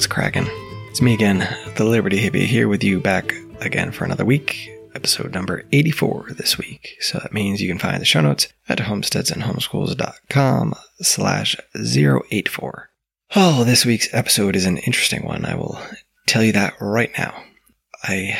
What's cracking? It's me again, the Liberty Hippie, here with you back again for another week. Episode number 84 this week. So that means you can find the show notes at homesteadsandhomeschools.com slash 084. Oh, this week's episode is an interesting one. I will tell you that right now. I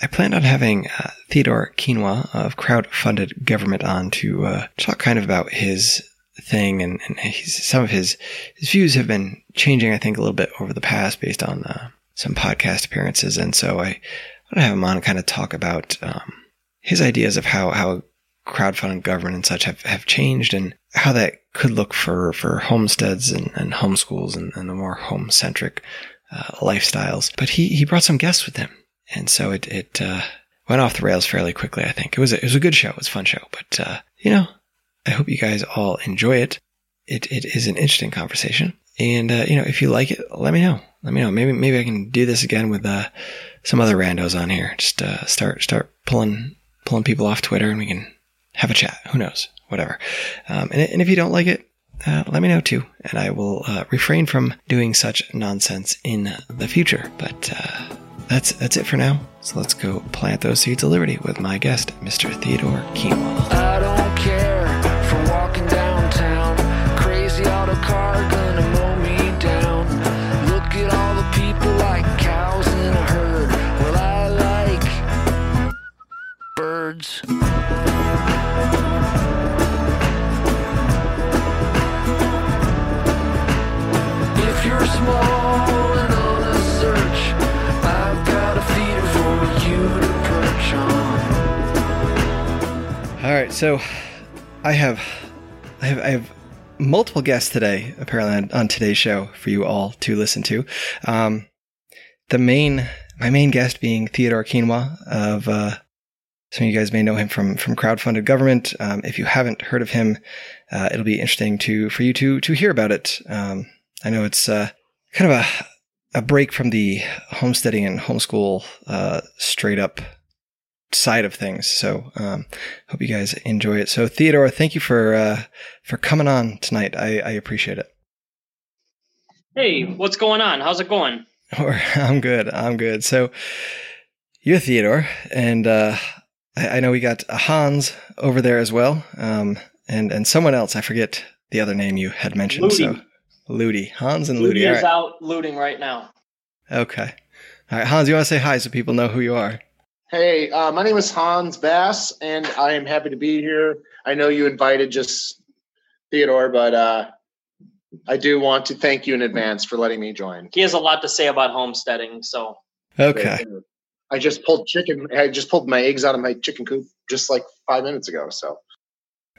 I planned on having uh, Theodore Quinoa of Crowdfunded Government on to uh, talk kind of about his thing, and, and some of his his views have been changing, I think, a little bit over the past based on uh, some podcast appearances, and so I want to have him on and kind of talk about um, his ideas of how how crowdfunded government and such have, have changed and how that could look for for homesteads and, and homeschools and, and the more home centric uh, lifestyles. But he he brought some guests with him, and so it it uh, went off the rails fairly quickly. I think it was a, it was a good show, it was a fun show, but uh, you know I hope you guys all enjoy it. It it is an interesting conversation, and uh, you know if you like it, let me know. Let me know. Maybe maybe I can do this again with uh, some other randos on here. Just uh, start start pulling pulling people off Twitter, and we can have a chat. Who knows? Whatever. Um, and, and if you don't like it, uh, let me know too, and I will uh, refrain from doing such nonsense in the future. But uh, that's that's it for now. So let's go plant those seeds of liberty with my guest, Mr. Theodore Quinoa. Birds. If you're small and on a search, I've got a feeder for you to perch on. All right, so I have, I have, I have multiple guests today, apparently on, on today's show for you all to listen to. Um, the main, my main guest being Theodore Quinoa of, uh, some of you guys may know him from from crowdfunded government. Um, if you haven't heard of him, uh, it'll be interesting to for you to to hear about it. Um, I know it's uh, kind of a a break from the homesteading and homeschool uh, straight up side of things. So um, hope you guys enjoy it. So Theodore, thank you for uh, for coming on tonight. I, I appreciate it. Hey, what's going on? How's it going? I'm good. I'm good. So you're Theodore, and uh, I, I know we got Hans over there as well, um, and and someone else. I forget the other name you had mentioned. Ludi. So Ludi, Hans and Ludi Ludi. Is right. out looting right now. Okay. All right, Hans, you want to say hi so people know who you are? Hey, uh, my name is Hans Bass, and I am happy to be here. I know you invited just Theodore, but uh, I do want to thank you in advance for letting me join. He has a lot to say about homesteading, so Okay. I just pulled chicken. I just pulled my eggs out of my chicken coop just like five minutes ago. So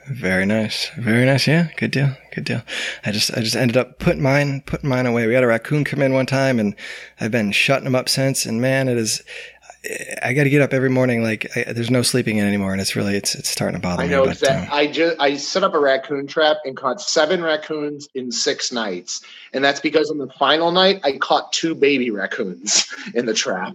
Very nice. Very nice. Yeah. Good deal. Good deal. I just, I just ended up putting mine, putting mine away. We had a raccoon come in one time and I've been shutting them up since. And man, it is, I got to get up every morning. Like I, there's no sleeping in anymore. And it's really, it's, it's starting to bother me. I know exactly. um, I just I set up a raccoon trap and caught seven raccoons in six nights, and that's because on the final night I caught two baby raccoons in the trap.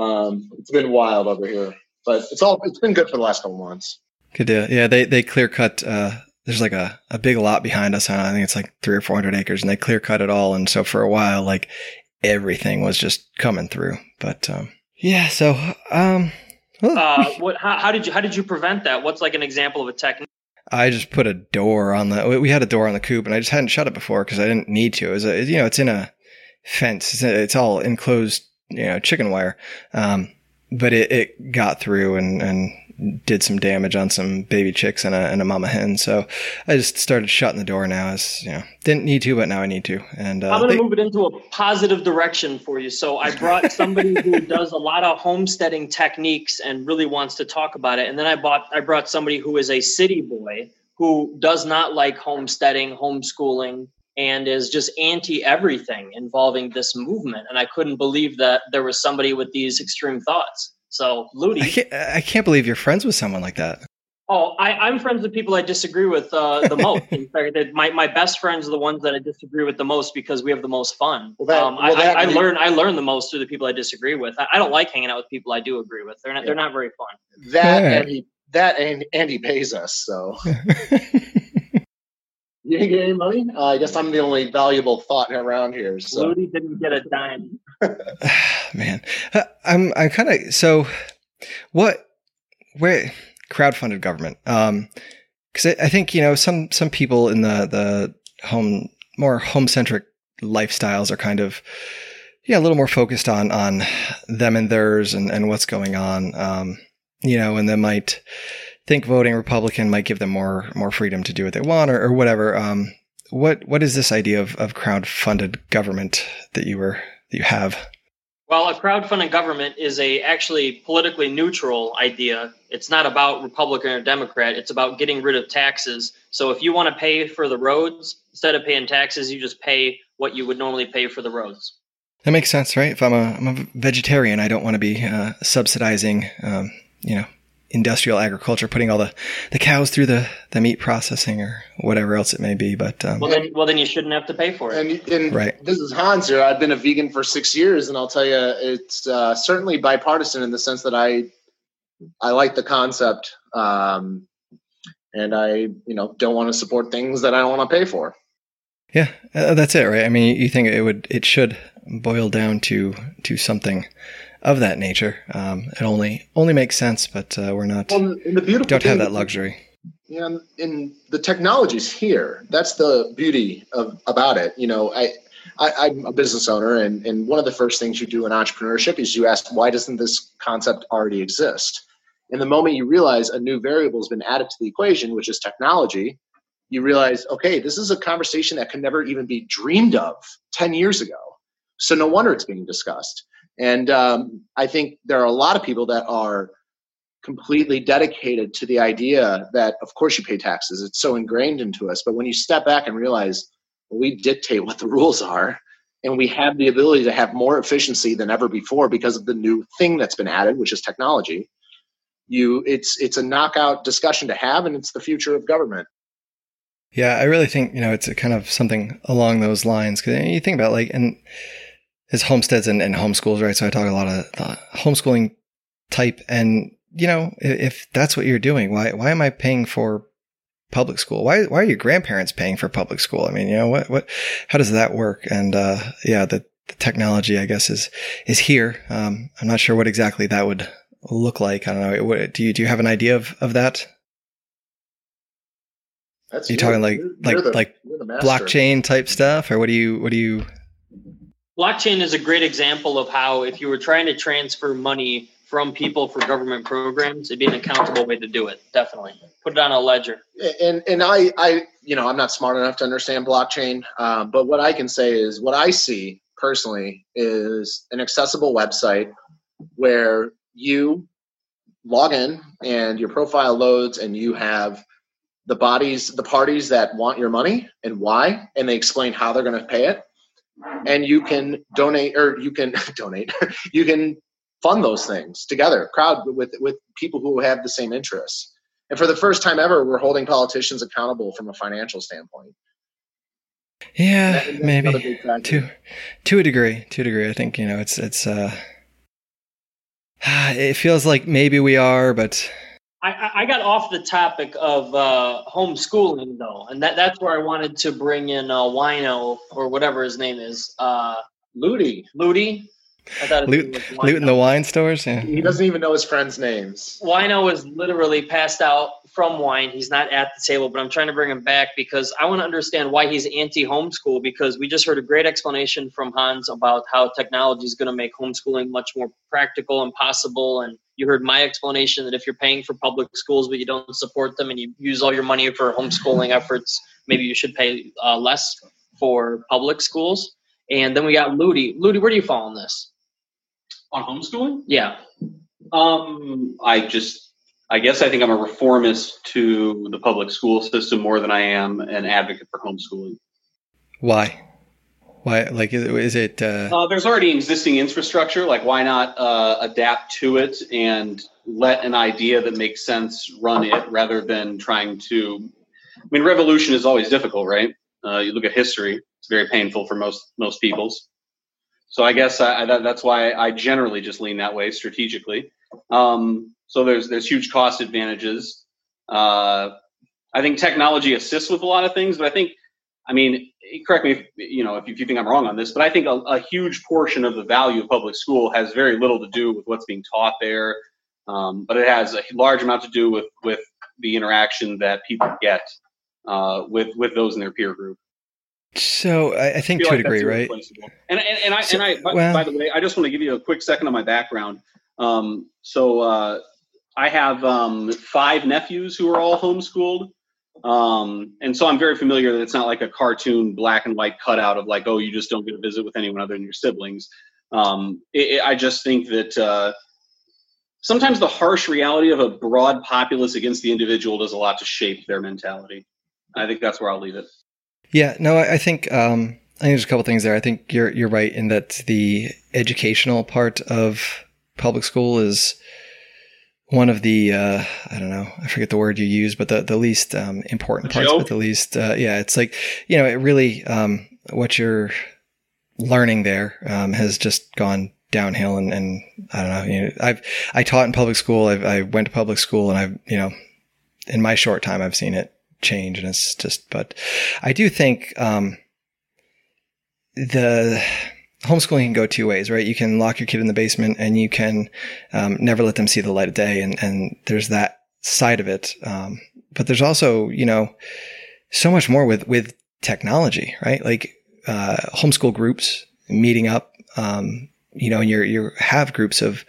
Um, it's been wild over here, but it's all it's been good for the last couple months. good deal. Yeah. They, they clear cut, uh, there's like a, a big lot behind us. I think it's like three or 400 acres and they clear cut it all. And so for a while, like everything was just coming through. But, um, yeah. So, um, uh, what? How, how did you how did you prevent that? What's like an example of a technique? I just put a door on the. we- We had a door on the coop, and I just hadn't shut it before because I didn't need to. It was a, you know, it's in a fence. It's, it's all enclosed, you know, chicken wire. Um, but it, it got through and and did some damage on some baby chicks and a and a mama hen. So I just started shutting the door now. As you know, didn't need to, but now I need to. And uh, I'm going to move it into a positive direction for you. So I brought somebody who does a lot of homesteading techniques and really wants to talk about it. And then I bought I brought somebody who is a city boy who does not like homesteading, homeschooling, and is just anti everything involving this movement. And I couldn't believe that there was somebody with these extreme thoughts. So, I Ludi. can't, I can't believe you're friends with someone like that. Oh, I, I'm friends with people I disagree with uh, the most. In fact, that my, my best friends are the ones that I disagree with the most because we have the most fun. Well, that- um, well, that I, I, I learn I learn the most through the people I disagree with. I, I don't like hanging out with people I do agree with. They're not they're not very fun. That Yeah. and he that and and he pays us. So you didn't get any money. Uh, I guess I'm the only valuable thought around here. So Ludi didn't get a dime. Man, Uh, I'm I'm kind of so. What where crowdfunded government? Um, because I, I think you know some some people in the the home more home centric lifestyles are kind of yeah a little more focused on on them and theirs and and what's going on. Um, you know, and they might think voting Republican might give them more more freedom to do what they want or, or whatever. Um, what what is this idea of of crowdfunded government that you were that you have? Well, a crowdfunding government is a actually politically neutral idea. It's not about Republican or Democrat. It's about getting rid of taxes. So if you want to pay for the roads, instead of paying taxes, you just pay what you would normally pay for the roads. That makes sense, right? If I'm a, I'm a vegetarian, I don't want to be uh, subsidizing, um, you know, industrial agriculture, putting all the, the cows through the, the meat processing or whatever else it may be. But um, Well, then, well, then you shouldn't have to pay for it. and, and Right. this is Hans here. I've been a vegan for six years, and I'll tell you, it's uh, certainly bipartisan in the sense that I I like the concept, um, and I you know don't want to support things that I don't want to pay for. yeah, uh, that's it, right? I mean, you think it would it should boil down to to something of that nature. Um, it only only makes sense, but uh, we're not Well, the beautiful don't have that luxury. Yeah, and- and the technology's here. That's the beauty of about it. You know, I, I I'm a business owner, and and one of the first things you do in entrepreneurship is you ask, why doesn't this concept already exist? And the moment you realize a new variable has been added to the equation, which is technology, you realize, okay, this is a conversation that could never even be dreamed of ten years ago. So no wonder it's being discussed. And um, I think there are a lot of people that are completely dedicated to the idea that of course you pay taxes. It's so ingrained into us. But when you step back and realize well, we dictate what the rules are and we have the ability to have more efficiency than ever before because of the new thing that's been added which is technology you it's it's a knockout discussion to have and it's the future of government. Yeah, I really think you know it's kind of something along those lines. Because you think about like and as homesteads and, and homeschools, right? So I talk a lot of the homeschooling type, and you know if, if that's what you're doing, why why am I paying for public school? Why why are your grandparents paying for public school? I mean, you know what what how does that work? And uh, yeah, the, the technology I guess is is here. Um, I'm not sure what exactly that would look like. I don't know. What, do you do you have an idea of of that? that's Are you talking like you're- like you're the- like you're the master. blockchain type stuff, or what do you what do you? Blockchain is a great example of how if you were trying to transfer money from people for government programs, it'd be an accountable way to do it. Definitely. Put it on a ledger. and and I I you know I'm not smart enough to understand blockchain, um, but what I can say is what I see personally is an accessible website where you log in and your profile loads and you have the bodies the parties that want your money and why and they explain how they're going to pay it and you can donate or you can donate you can fund those things together crowd with with people who have the same interests and for the first time ever, we're holding politicians accountable from a financial standpoint. Yeah, That- maybe to to a degree. To a degree, I think you know it's it's. uh It feels like maybe we are, but I- I, I got off the topic of uh, homeschooling though, and that, that's where I wanted to bring in uh, Wino or whatever his name is, uh, Ludi, Ludi. I thought his loot was loot in the wine stores. Yeah, he doesn't even know his friends' names. Wino is literally passed out from wine. He's not at the table, but I'm trying to bring him back because I want to understand why he's anti homeschool. Because we just heard a great explanation from Hans about how technology is going to make homeschooling much more practical and possible. And you heard my explanation that if you're paying for public schools but you don't support them and you use all your money for homeschooling efforts, maybe you should pay uh, less for public schools. And then we got Ludi. Ludi, where do you fall on this? on homeschooling Yeah. um i just i guess i think i'm a reformist to the public school system more than i am an advocate for homeschooling Why? Why? Like, is, it? Uh, Uh, there's already existing infrastructure. Like, why not uh, adapt to it and let an idea that makes sense run it rather than trying to? I mean, revolution is always difficult, right? Uh, you look at history; it's very painful for most most peoples. So I guess I, I, that, that's why I generally just lean that way strategically. Um, so there's there's huge cost advantages. Uh, I think technology assists with a lot of things, but I think, I mean, correct me if you know if, if you think I'm wrong on this, but I think a, a, huge portion of the value of public school has very little to do with what's being taught there, um, but it has a large amount to do with with the interaction that people get uh, with with those in their peer group. So I, I think I to like a degree, right? And, and, and I so, and I by, well, by, the way, I just want to give you a quick second on my background. Um, so uh, I have um, five nephews who are all homeschooled. Um, and so I'm very familiar that it's not like a cartoon black and white cutout of like, oh, you just don't get to visit with anyone other than your siblings. Um, it, it, I just think that uh, sometimes the harsh reality of a broad populace against the individual does a lot to shape their mentality. I think that's where I'll leave it. Yeah, no, I, I think um, I think there's a couple things there. I think you're you're right in that the educational part of public school is one of the uh, I don't know I forget the word you use, but the the least um, important parts, but the least uh, yeah, it's like you know it really um, what you're learning there um, has just gone downhill, and, and I don't know. You know, I've I taught in public school. I've, I went to public school, and I've you know in my short time I've seen it change, and it's just. But I do think um, the homeschooling can go two ways, right? You can lock your kid in the basement and you can um, never let them see the light of day. And, and there's that side of it. Um, but there's also, you know, so much more with, with technology, right? Like, uh, homeschool groups meeting up, um, you know, and you're, you have groups of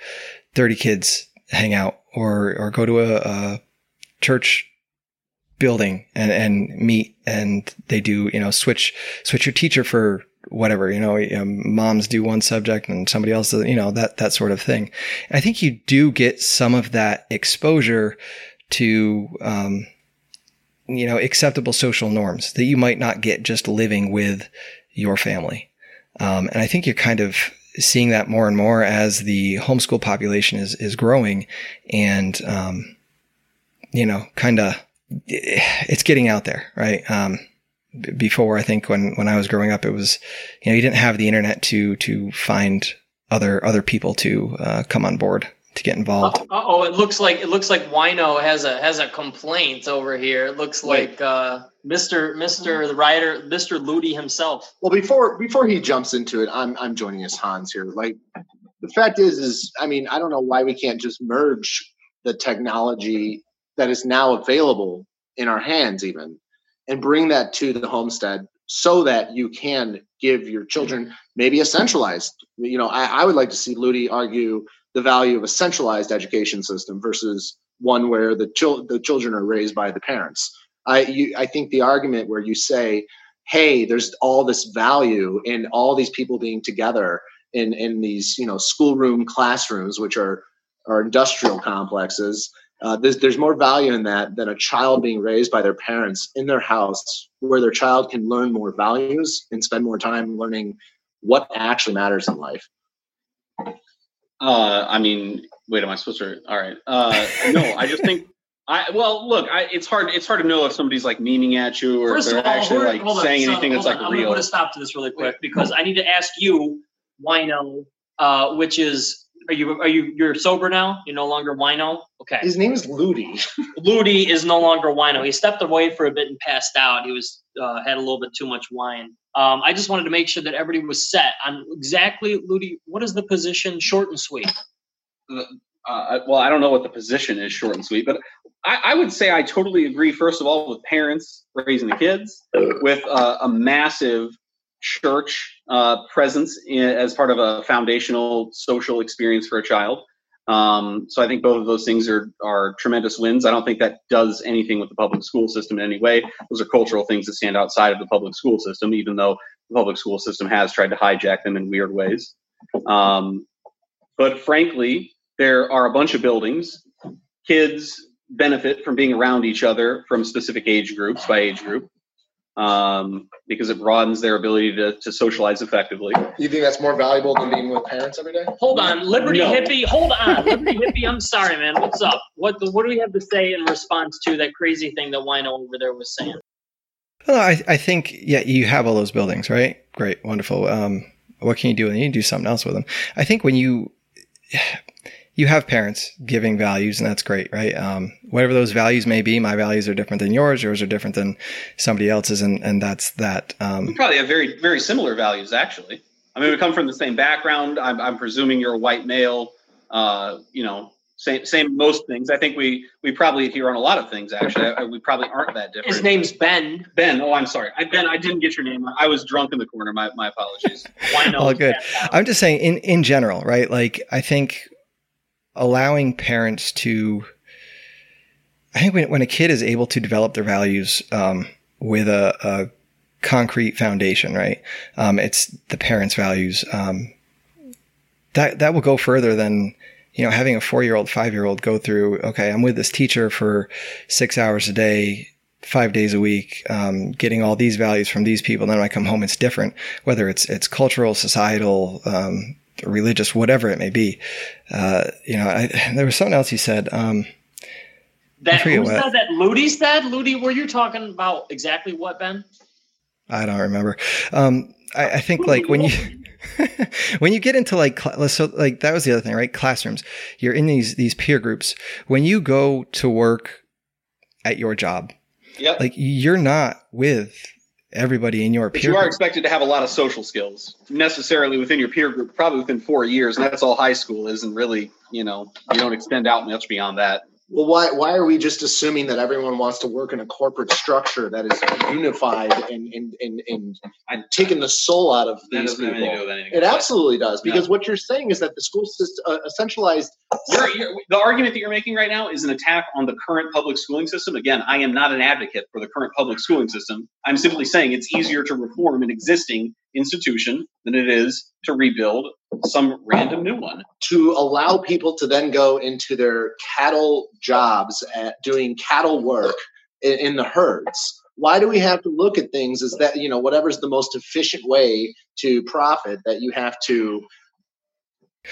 30 kids hang out or, or go to a, a church building and, and meet and they do, you know, switch, switch your teacher for whatever, you know, moms do one subject and somebody else does, you know, that, that sort of thing. I think you do get some of that exposure to, um, you know, acceptable social norms that you might not get just living with your family. Um, and I think you're kind of seeing that more and more as the homeschool population is, is growing and, um, you know, kind of, it's getting out there, right? Before. I think when when I was growing up, it was you know you didn't have the internet to to find other other people to uh, come on board to get involved. Uh, oh, it looks like it looks like Wino has a has a complaint over here. It looks like uh, Mr. Mr. the writer, Mr. Ludi himself. Well, before before he jumps into it, I'm I'm joining us Hans here. Like the fact is is I mean, I don't know why we can't just merge the technology that is now available in our hands even and bring that to the homestead so that you can give your children maybe a centralized you know i, I would like to see ludi argue the value of a centralized education system versus one where the, chil- the children are raised by the parents. I, you, I think the argument where you say hey there's all this value in all these people being together in, in these you know schoolroom classrooms which are are industrial complexes uh, there's, there's more value in that than a child being raised by their parents in their house where their child can learn more values and spend more time learning what actually matters in life uh, i mean wait am i supposed to all right uh, no i just think I well, look, I, it's hard. It's hard to know if somebody's like memeing at you or First if they're all, actually like saying so, anything that's like I'm real. I'm going to stop to this really quick because I need to ask you, Wino, uh, which is are you are you you're sober now? You're no longer wino? Okay. His name is Ludi. Ludi is no longer wino. He stepped away for a bit and passed out. He was uh, had a little bit too much wine. Um, I just wanted to make sure that everybody was set on exactly Ludi. What is the position? Short and sweet. Uh, uh, well, I don't know what the position is, short and sweet, but I, I, would say I totally agree. First of all, with parents raising the kids, with uh, a massive church uh, presence in, as part of a foundational social experience for a child. Um, so I think both of those things are are tremendous wins. I don't think that does anything with the public school system in any way. Those are cultural things that stand outside of the public school system, even though the public school system has tried to hijack them in weird ways. Um, but frankly, there are a bunch of buildings. Kids benefit from being around each other from specific age groups by age group. Um, because it broadens their ability to, to socialize effectively. You think that's more valuable than being with parents every day? Hold on, Liberty No. Hippie. Hold on, Liberty Hippie. I'm sorry, man. What's up? What What do we have to say in response to that crazy thing that Wino over there was saying? Well, I, I think, yeah, you have all those buildings, right? Great, wonderful. Um, what can you do? And you can do something else with them. I think when you, you have parents giving values and that's great, right? Um, whatever those values may be, my values are different than yours, yours are different than somebody else's. And, and that's that. We Um, probably have very, very similar values, actually. I mean, we come from the same background. I'm, I'm presuming you're a white male. Uh, you know, same, same most things. I think we, we probably adhere on a lot of things. Actually, I, we probably aren't that different. His name's Ben. Ben. Oh, I'm sorry. I, ben, I didn't get your name. I was drunk in the corner. My, my apologies. Wino. All good. I'm just saying in, in general, right? Like, I think allowing parents to, I think when, when a kid is able to develop their values, um, with a, a concrete foundation, right? Um, it's the parents' values. Um, that, that will go further than, you know, having a four year old, five year old go through, okay, I'm with this teacher for six hours a day, five days a week, um, getting all these values from these people. Then when I come home, it's different, whether it's, it's cultural, societal, um, religious, whatever it may be. Uh, you know, I, there was something else he said. Um, That I who said that? Ludi said. Ludi, were you talking about exactly what Ben? I don't remember. Um, I, I think like when you when you get into like so like that was the other thing, right? Classrooms. You're in these these peer groups. When you go to work at your job, Yep. like you're not with everybody in your But peer you are group. expected to have a lot of social skills necessarily within your peer group, probably within four years, and that's all high school is. And really, you know, you don't extend out much beyond that. Well, why why are we just assuming that everyone wants to work in a corporate structure that is unified and and and, and, and taking the soul out of these doesn't anything to do people? It absolutely does No. because what you're saying is that the school system, uh, a centralized. You're, you're, the argument that you're making right now is an attack on the current public schooling system. Again, I am not an advocate for the current public schooling system. I'm simply saying it's easier to reform an existing institution than it is to rebuild some random new one. to allow people to then go into their cattle jobs at doing cattle work in, in the herds why do we have to look at things as that you know whatever's the most efficient way to profit that you have to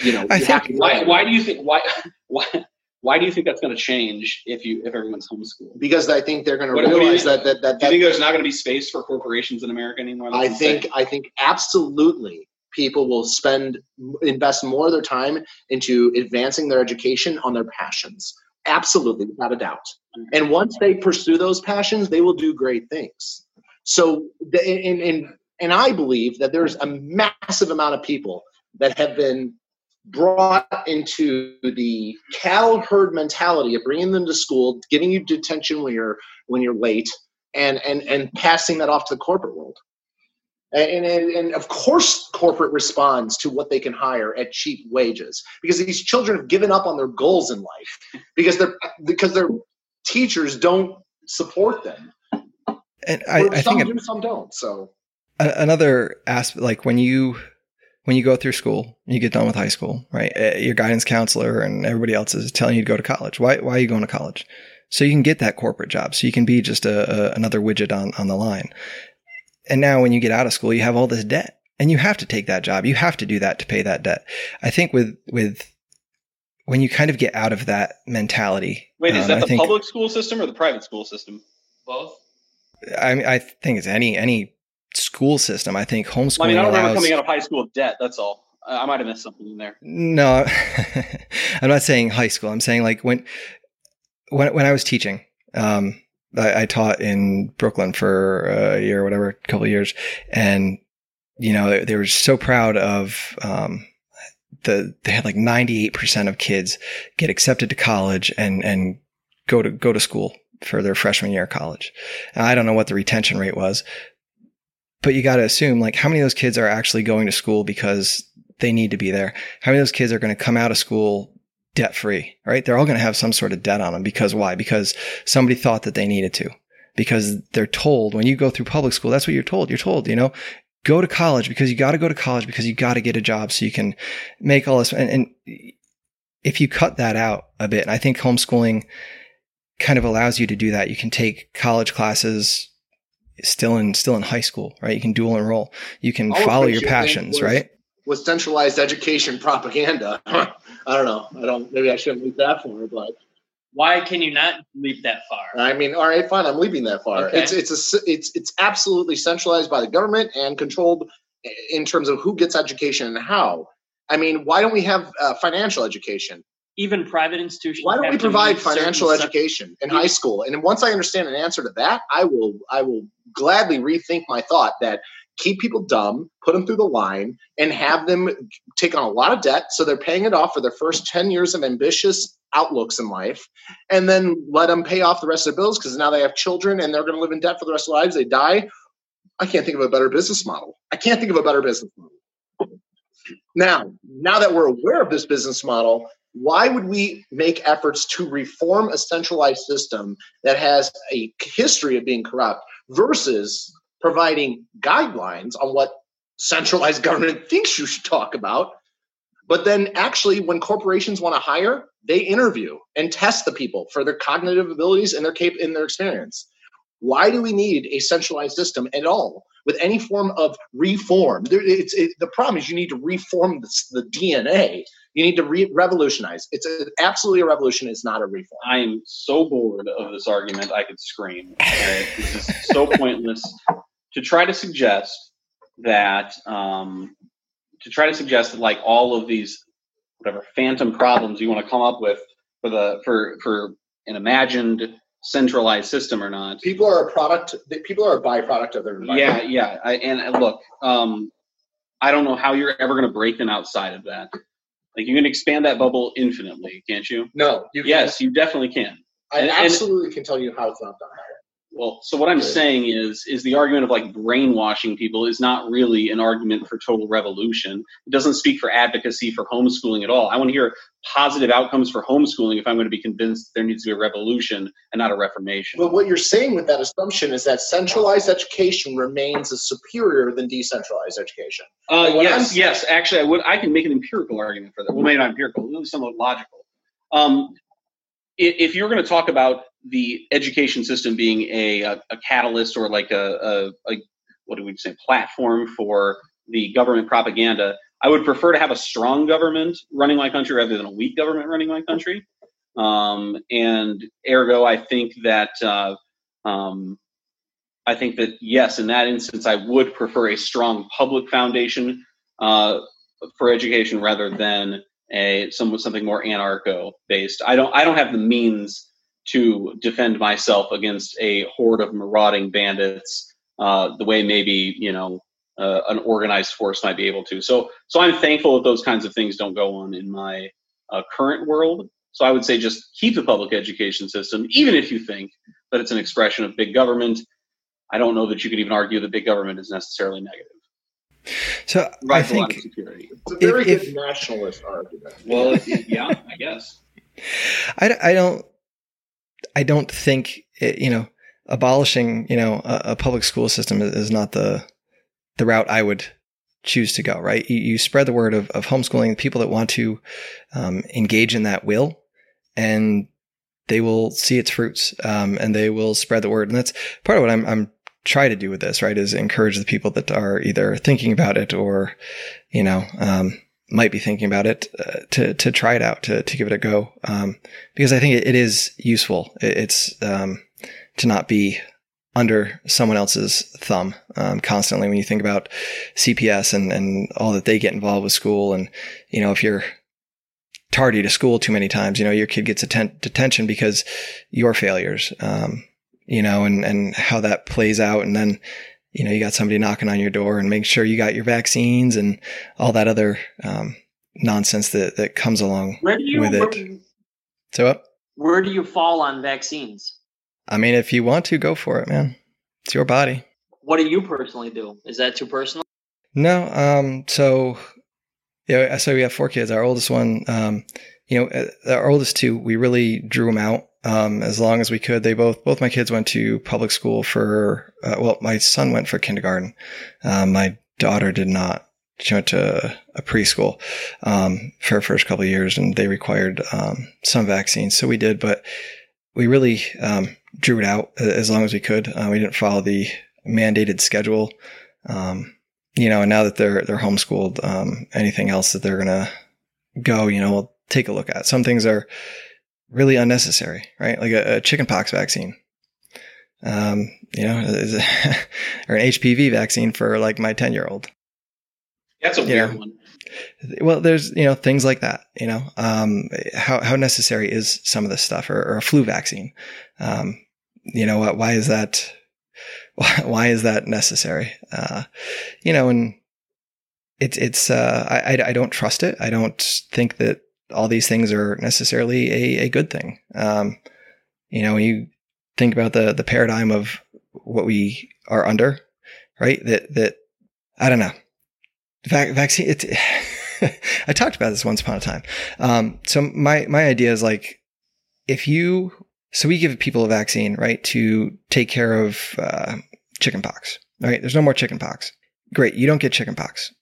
you know I you think- have to Why, why do you think why why why do you think that's going to change if you if everyone's homeschooled? because i think they're going to What- what you realize that that, that, Do you think there's not going to be space for corporations in America anymore? i think insane. i think absolutely people will spend invest more of their time into advancing their education on their passions absolutely without a doubt and once they pursue those passions they will do great things so and, and and i believe that there's a massive amount of people that have been brought into the cattle herd mentality of bringing them to school giving you detention when you're when you're late and and and passing that off to the corporate world and, and, and of course, corporate responds to what they can hire at cheap wages because these children have given up on their goals in life because they're because their teachers don't support them. And I, I some think do, some don't. So another aspect, like when you when you go through school, you get done with high school, right? uh, Your guidance counselor and everybody else is telling you to go to college. Why why are you going to college? So you can get that corporate job. So you can be just a, a another widget on on the line. And now when you get out of school, you have all this debt, and you have to take that job. You have to do that to pay that debt. I think with with when you kind of get out of that mentality. Wait, is um, that I the think- public school system or the private school system? Both. I mean, I think it's any any school system. I think homeschooling I mean, I don't remember allows. coming out of high school with debt. That's all. I I might have missed something in there. No, I'm not saying high school. I'm saying like when when when I was teaching, um, I, I taught in Brooklyn for a year, or whatever, a couple of years, and you know they, they were so proud of um, the they had like 98 percent of kids get accepted to college and and go to go to school for their freshman year of college. And I don't know what the retention rate was, but you got to assume like how many of those kids are actually going to school because they need to be there. How many of those kids are going to come out of school debt free, right? They're all going to have some sort of debt on them because why? Because somebody thought that they needed to. Because they're told when you go through public school, that's what you're told. You're told, you know, go to college because you got to go to college because you got to get a job so you can make all this. And, and if you cut that out a bit, I think homeschooling kind of allows you to do that. You can take college classes still in still in high school, right? You can dual enroll. You can All follow your passions, was- right? with centralized education propaganda. I don't know. I don't. Maybe I shouldn't leap that far, but Why can you not leap that far? I mean, all right, fine. I'm leaping that far. Okay. It's it's a s- it's it's absolutely centralized by the government and controlled in terms of who gets education and how. I mean, why don't we have uh, financial education? Even private institutions. Why don't we provide financial education in high school? And once I understand an answer to that, I will I will gladly rethink my thought that keep people dumb, put them through the line, and have them take on a lot of debt so they're paying it off for their first 10 years of ambitious outlooks in life and then let them pay off the rest of the bills because now they have children and they're going to live in debt for the rest of their lives they die i can't think of a better business model i can't think of a better business model now now that we're aware of this business model why would we make efforts to reform a centralized system that has a history of being corrupt versus providing guidelines on what centralized government thinks you should talk about? But then actually when corporations want to hire they interview and test the people for their cognitive abilities and their cap- in their experience. Why do we need a centralized system at all with any form of reform? There, it's, it, the problem is you need to reform the, the dna you need to re- revolutionize it's a, absolutely a revolution it's not a reform I am so bored of this argument, I could scream. This is so pointless. To try to suggest that, um, to try to suggest that, like all of these, whatever phantom problems you want to come up with for the for for an imagined centralized system or not. people are a product people are a byproduct of their Yeah, environment yeah. I, and look, um, I don't know how you're ever going to break them outside of that. Like you can expand that bubble infinitely, can't you? no you Yes, you definitely can. i and- and- absolutely can tell you how it's not done Well, so what I'm saying is, is the argument of like brainwashing people is not really an argument for total revolution. It doesn't speak for advocacy for homeschooling at all. I want to hear positive outcomes for homeschooling if I'm going to be convinced there needs to be a revolution and not a reformation. But what you're saying with that assumption is that centralized education remains as superior than decentralized education. Uh, yes, yes. Actually, I would. I can make an empirical argument for that. Well, maybe not empirical, at least somewhat logical. Um, if you're going to talk about the education system being a, a, a catalyst or like a, a, what do we say platform for the government propaganda, I would prefer to have a strong government running my country rather than a weak government running my country. Um, and ergo, I think that uh, um, I think that yes, in that instance, I would prefer a strong public foundation uh, for education rather than a some something more anarcho based. I don't I don't have the means to defend myself against a horde of marauding bandits uh, the way maybe you know uh, an organized force might be able to. So so I'm thankful that those kinds of things don't go on in my uh, current world. So I would say just keep the public education system, even if you think that it's an expression of big government. I don't know that you could even argue that big government is necessarily negative. So I Right, a lot of think security. It's a very If- good nationalist argument. Well, yeah, I guess. I, I don't I don't think it, you know abolishing you know a, a public school system is, is not the the route I would choose to go. Right, you, you spread the word of, of homeschooling. The people that want to um, engage in that will, and they will see its fruits, um, and they will spread the word. And that's part of what I'm I'm trying to do with this. Right, is encourage the people that are either thinking about it or you know. Um, might be thinking about it uh, to to try it out to to give it a go um, because I think it, it is useful. It, it's um, to not be under someone else's thumb um, constantly when you think about CPS and and all that they get involved with school and you know if you're tardy to school too many times you know your kid gets atten- detention because your failures um, you know and and how that plays out and then you know you got somebody knocking on your door and make sure you got your vaccines and all that other um, nonsense that that comes along Where do you with where, it. so uh, where do you fall on vaccines? I mean, if you want to, go for it, man. It's your body. What do you personally do? Is that too personal? No, um, so yeah, so we have four kids. Our oldest one, um, you know, uh, our oldest two, we really drew them out um, as long as we could. They both, both my kids went to public school for, uh, well, my son went for kindergarten. Um, my daughter did not. She went to a preschool um, for her first couple years, and they required um, some vaccines, so we did. But we really um, drew it out as long as we could. Uh, we didn't follow the mandated schedule. Um, you know, and now that they're they're homeschooled, um, anything else that they're gonna go, you know, we'll take a look at. Some things are really unnecessary, right? Like a, a chickenpox vaccine. Um, you know, or an HPV vaccine for like my 10 year old. That's a You weird know. one. Well, there's, you know, things like that, you know, um, how, how necessary is some of this stuff or, or a flu vaccine? Um, you know, what, why is that, why, why is that necessary? Uh, you know, and it's, it's, uh, I, I, I don't trust it. I don't think that all these things are necessarily a, a good thing. Um, you know, when you think about the, the paradigm of what we are under, right? That, that, I don't know. Vac- vaccine, it, I talked about this once upon a time. Um, so my, my idea is like, if you, so we give people a vaccine, right, to take care of, uh, chickenpox, right? There's no more chickenpox. Great. You don't get chickenpox.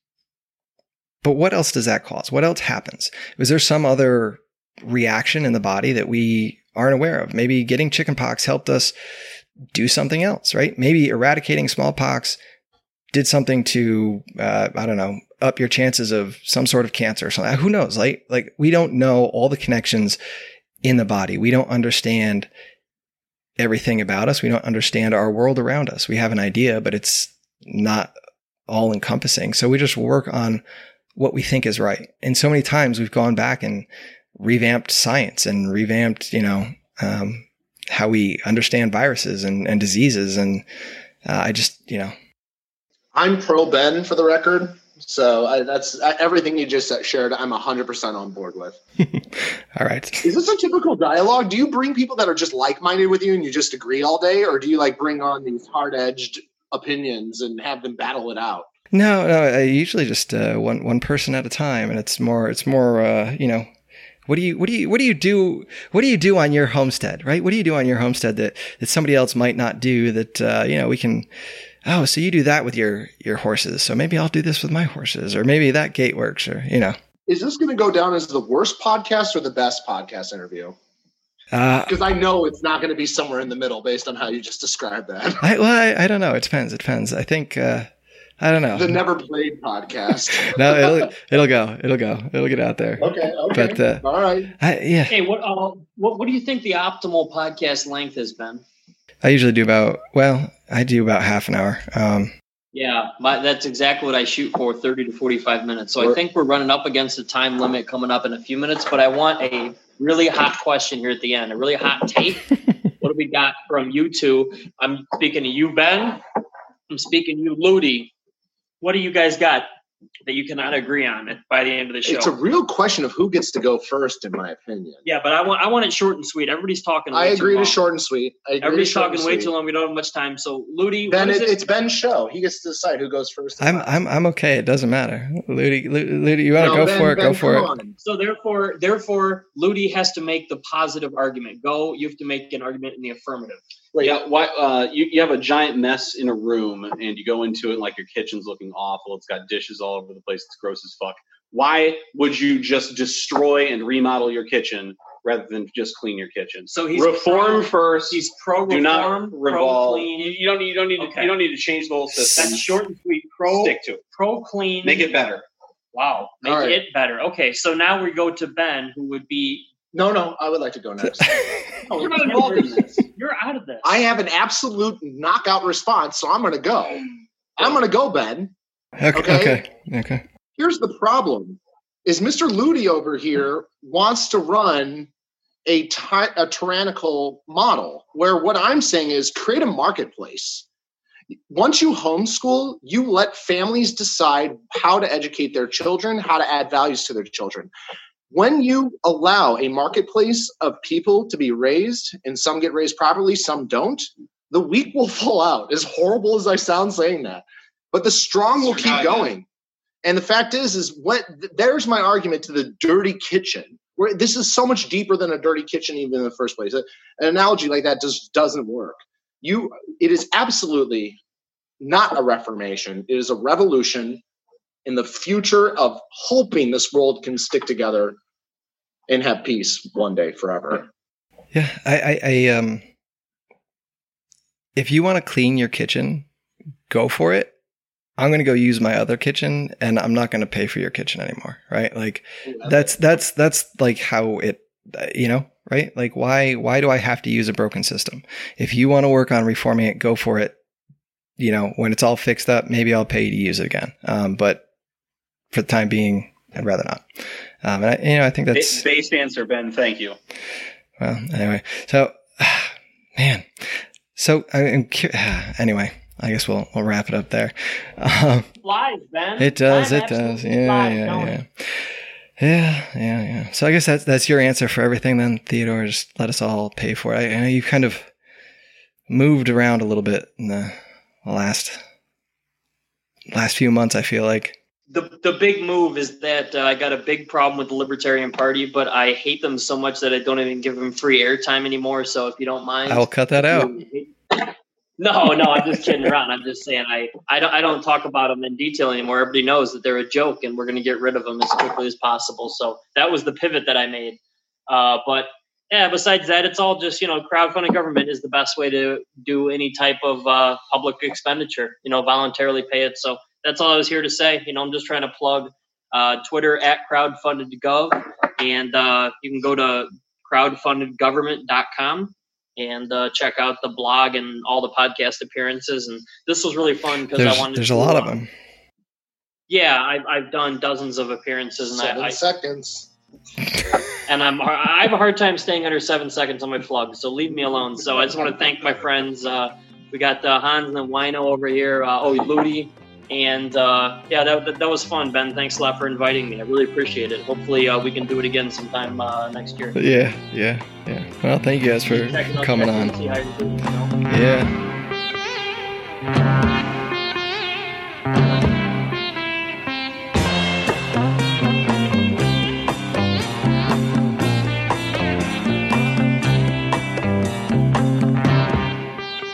But what else does that cause? What else happens? Was there some other reaction in the body that we aren't aware of? Maybe getting chickenpox helped us do something else, right? Maybe eradicating smallpox did something to, uh, I don't know, up your chances of some sort of cancer or something. Who knows? Like, like we don't know all the connections in the body. We don't understand everything about us. We don't understand our world around us. We have an idea, but it's not all encompassing. So we just work on what we think is right. And so many times we've gone back and revamped science and revamped, you know, um, how we understand viruses and, and diseases. And uh, I just, you know, I'm pro Ben for the record. So I, that's I, everything you just shared. I'm 100% on board with. all right. Is this a typical dialogue? Do you bring people that are just like-minded with you and you just agree all day, or do you like bring on these hard-edged opinions and have them battle it out? No, no, I usually just uh, one one person at a time, and it's more it's more uh, you know. What do you what do you what do you do what do you do on your homestead right what do you do on your homestead that that somebody else might not do that uh, you know we can oh so you do that with your your horses so maybe I'll do this with my horses or maybe that gate works or you know Is this going to go down as the worst podcast or the best podcast interview? uh, Because I know it's not going to be somewhere in the middle based on how you just described that. I well I, I don't know it depends it depends I think uh, I don't know The Never Played podcast. no it'll it'll go it'll go it'll get out there Okay. Okay. But, uh, All right. I, yeah Hey, what, uh, what what do you think the optimal podcast length has been? I usually do about well I do about half an hour um, Yeah, my, that's exactly what I shoot for, 30 to 45 minutes. So I think we're running up against the time limit coming up in a few minutes, but I want a really hot question here at the end, a really hot take. what do we got from you two? I'm speaking to you, Ben. I'm speaking to you, Ludi. What do you guys got that you cannot agree on it by the end of the show? It's a real question of who gets to go first, in my opinion. yeah, but I want I want it short and sweet. Everybody's talking. I way too agree to short and sweet. I agree Everybody's short talking way sweet. too long. We don't have much time. So, Ludi, Then what is it, it? it's Ben's show. He gets to decide who goes first. I'm I'm, I'm okay. It doesn't matter. Ludi, Ludi, you want to No, go Ben- for it? Ben, Go for it. on. So therefore, therefore, Ludi has to make the positive argument. Go. You have to make an argument in the affirmative. Wait, Yeah, why? Uh, you, you have a giant mess in a room, and you go into it and, like your kitchen's looking awful. It's got dishes all over the place. It's gross as fuck. Why would you just destroy and remodel your kitchen rather than just clean your kitchen? So he's reform pro, first. He's pro do reform, not pro revolve. You, clean. you don't need. You don't need. Okay. To, you don't need to change the whole system. That's short and sweet. Pro Stick to it. pro clean. Make it better. Wow. Make right. it better. Okay. So now we go to Ben, who would be. No, no, I would like to go next. Oh, You're not involved in this. You're out of this. I have an absolute knockout response, so I'm going to go. I'm going to go, Ben. Okay, Okay. okay, okay. Here's the problem: is Mr. Ludi over here wants to run a ty- a tyrannical model where what I'm saying is create a marketplace. Once you homeschool, you let families decide how to educate their children, how to add values to their children. When you allow a marketplace of people to be raised, and some get raised properly, some don't, the weak will fall out. As horrible as I sound saying that, but the strong will keep going. And the fact is, is what there's my argument to the dirty kitchen. Where this is so much deeper than a dirty kitchen, even in the first place. An analogy like that just doesn't work. You, it is absolutely not a reformation. It is a revolution in the future of hoping this world can stick together and have peace one day forever. Yeah, I, I, I um, if you want to clean your kitchen, go for it. I'm going to go use my other kitchen and I'm not going to pay for your kitchen anymore. Right. Like that's, that's, that's like how it, you know, right? Like why, why do I have to use a broken system? If you want to work on reforming it, go for it. You know, when it's all fixed up, maybe I'll pay you to use it again. Um, but for the time being, I'd rather not. Um, and I, you know, I think that's Ba- Based answer, Ben. Thank you. well, anyway, so man, so I am anyway. I guess we'll we'll wrap it up there. Um, Flies, Ben. it does, Time it does, absolutely yeah, flies, yeah, yeah, it? yeah, yeah, yeah. So I guess that's that's your answer for everything. Then Theodore, just let us all pay for it. I, I know you've kind of moved around a little bit in the last last few months. I feel like the the big move is that uh, I got a big problem with the Libertarian Party, but I hate them so much that I don't even give them free airtime anymore. So if you don't mind, I will cut that out. No, no, I'm just kidding around. I'm just saying I, I don't I don't talk about them in detail anymore. Everybody knows that they're a joke, and we're going to get rid of them as quickly as possible. So that was the pivot that I made. Uh, but yeah, besides that, it's all just you know, crowdfunding government is the best way to do any type of uh, public expenditure. You know, voluntarily pay it. So that's all I was here to say. You know, I'm just trying to plug uh, Twitter at crowdfundedgov, and uh, you can go to crowdfundedgovernment.com and uh, check out the blog and all the podcast appearances. And this was really fun because I wanted. there's to, a lot of uh, them. Yeah, I've, I've done dozens of appearances, and Seven I, I seconds. and I'm I have a hard time staying under seven seconds on my plug. So leave me alone. So I just want to thank my friends. Uh, we got uh, Hans and the Wino over here. Uh, oh, Ludi. And uh, yeah, that, that, that was fun, Ben. Thanks a lot for inviting me. I really appreciate it. Hopefully, uh, we can do it again sometime uh, next year. Yeah, yeah, yeah. Well, thank you guys for coming on. and see how you're doing, you know? Yeah.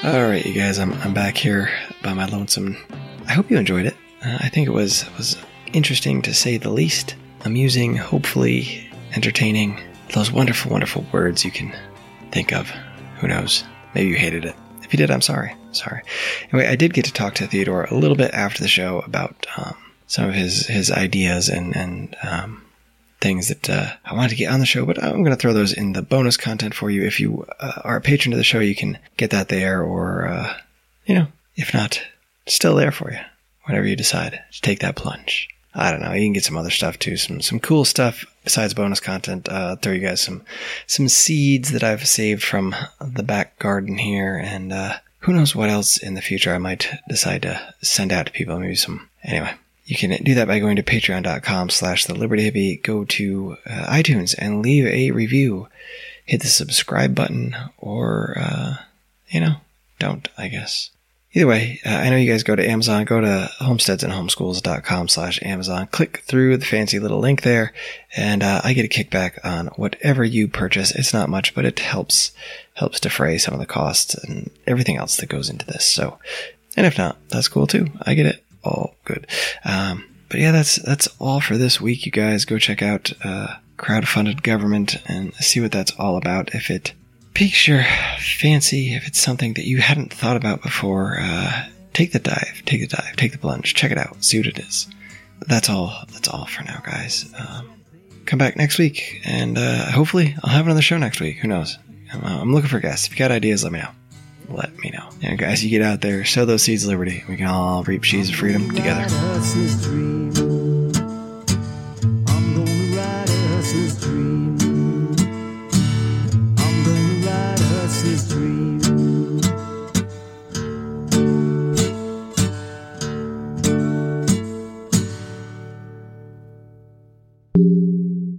All right, you guys, I'm, I'm back here by my lonesome. I hope you enjoyed it. Uh, I think it was was interesting to say the least. Amusing, hopefully entertaining. Those wonderful, wonderful words you can think of. Who knows? Maybe you hated it. If you did, I'm sorry. Sorry. Anyway, I did get to talk to Theodore a little bit after the show about um, some of his his ideas and and um, things that uh, I wanted to get on the show, but I'm going to throw those in the bonus content for you. If you uh, are a patron of the show, you can get that there, or uh, you know, if not, still there for you. Whenever you decide to take that plunge. I don't know. You can get some other stuff too. Some some cool stuff besides bonus content. Uh, I'll throw you guys some some seeds that I've saved from the back garden here, and uh, who knows what else in the future I might decide to send out to people. Maybe some. Anyway, you can do that by going to patreon.com slash the liberty hippie. Go to uh, iTunes and leave a review. Hit the subscribe button, or uh, you know, don't. I guess. Either way, uh, I know you guys go to Amazon, go to homesteadsandhomeschools.com slash Amazon, click through the fancy little link there, and uh, I get a kickback on whatever you purchase. It's not much, but it helps, helps defray some of the costs and everything else that goes into this. So, and if not, that's cool too. I get it. All good. Um, but yeah, that's, that's all for this week. You guys go check out, uh, crowdfunded government and see what that's all about. If it piques your fancy, if it's something that you hadn't thought about before, uh, take the dive, take the dive, take the plunge, check it out, see what it is. That's all. That's all for now, guys. Um, come back next week, and uh, hopefully I'll have another show next week. Who knows? I'm, uh, I'm looking for guests. If you got ideas, let me know. Let me know. Yeah, guys, you get out there, sow those seeds of liberty. We can all reap seeds of freedom together.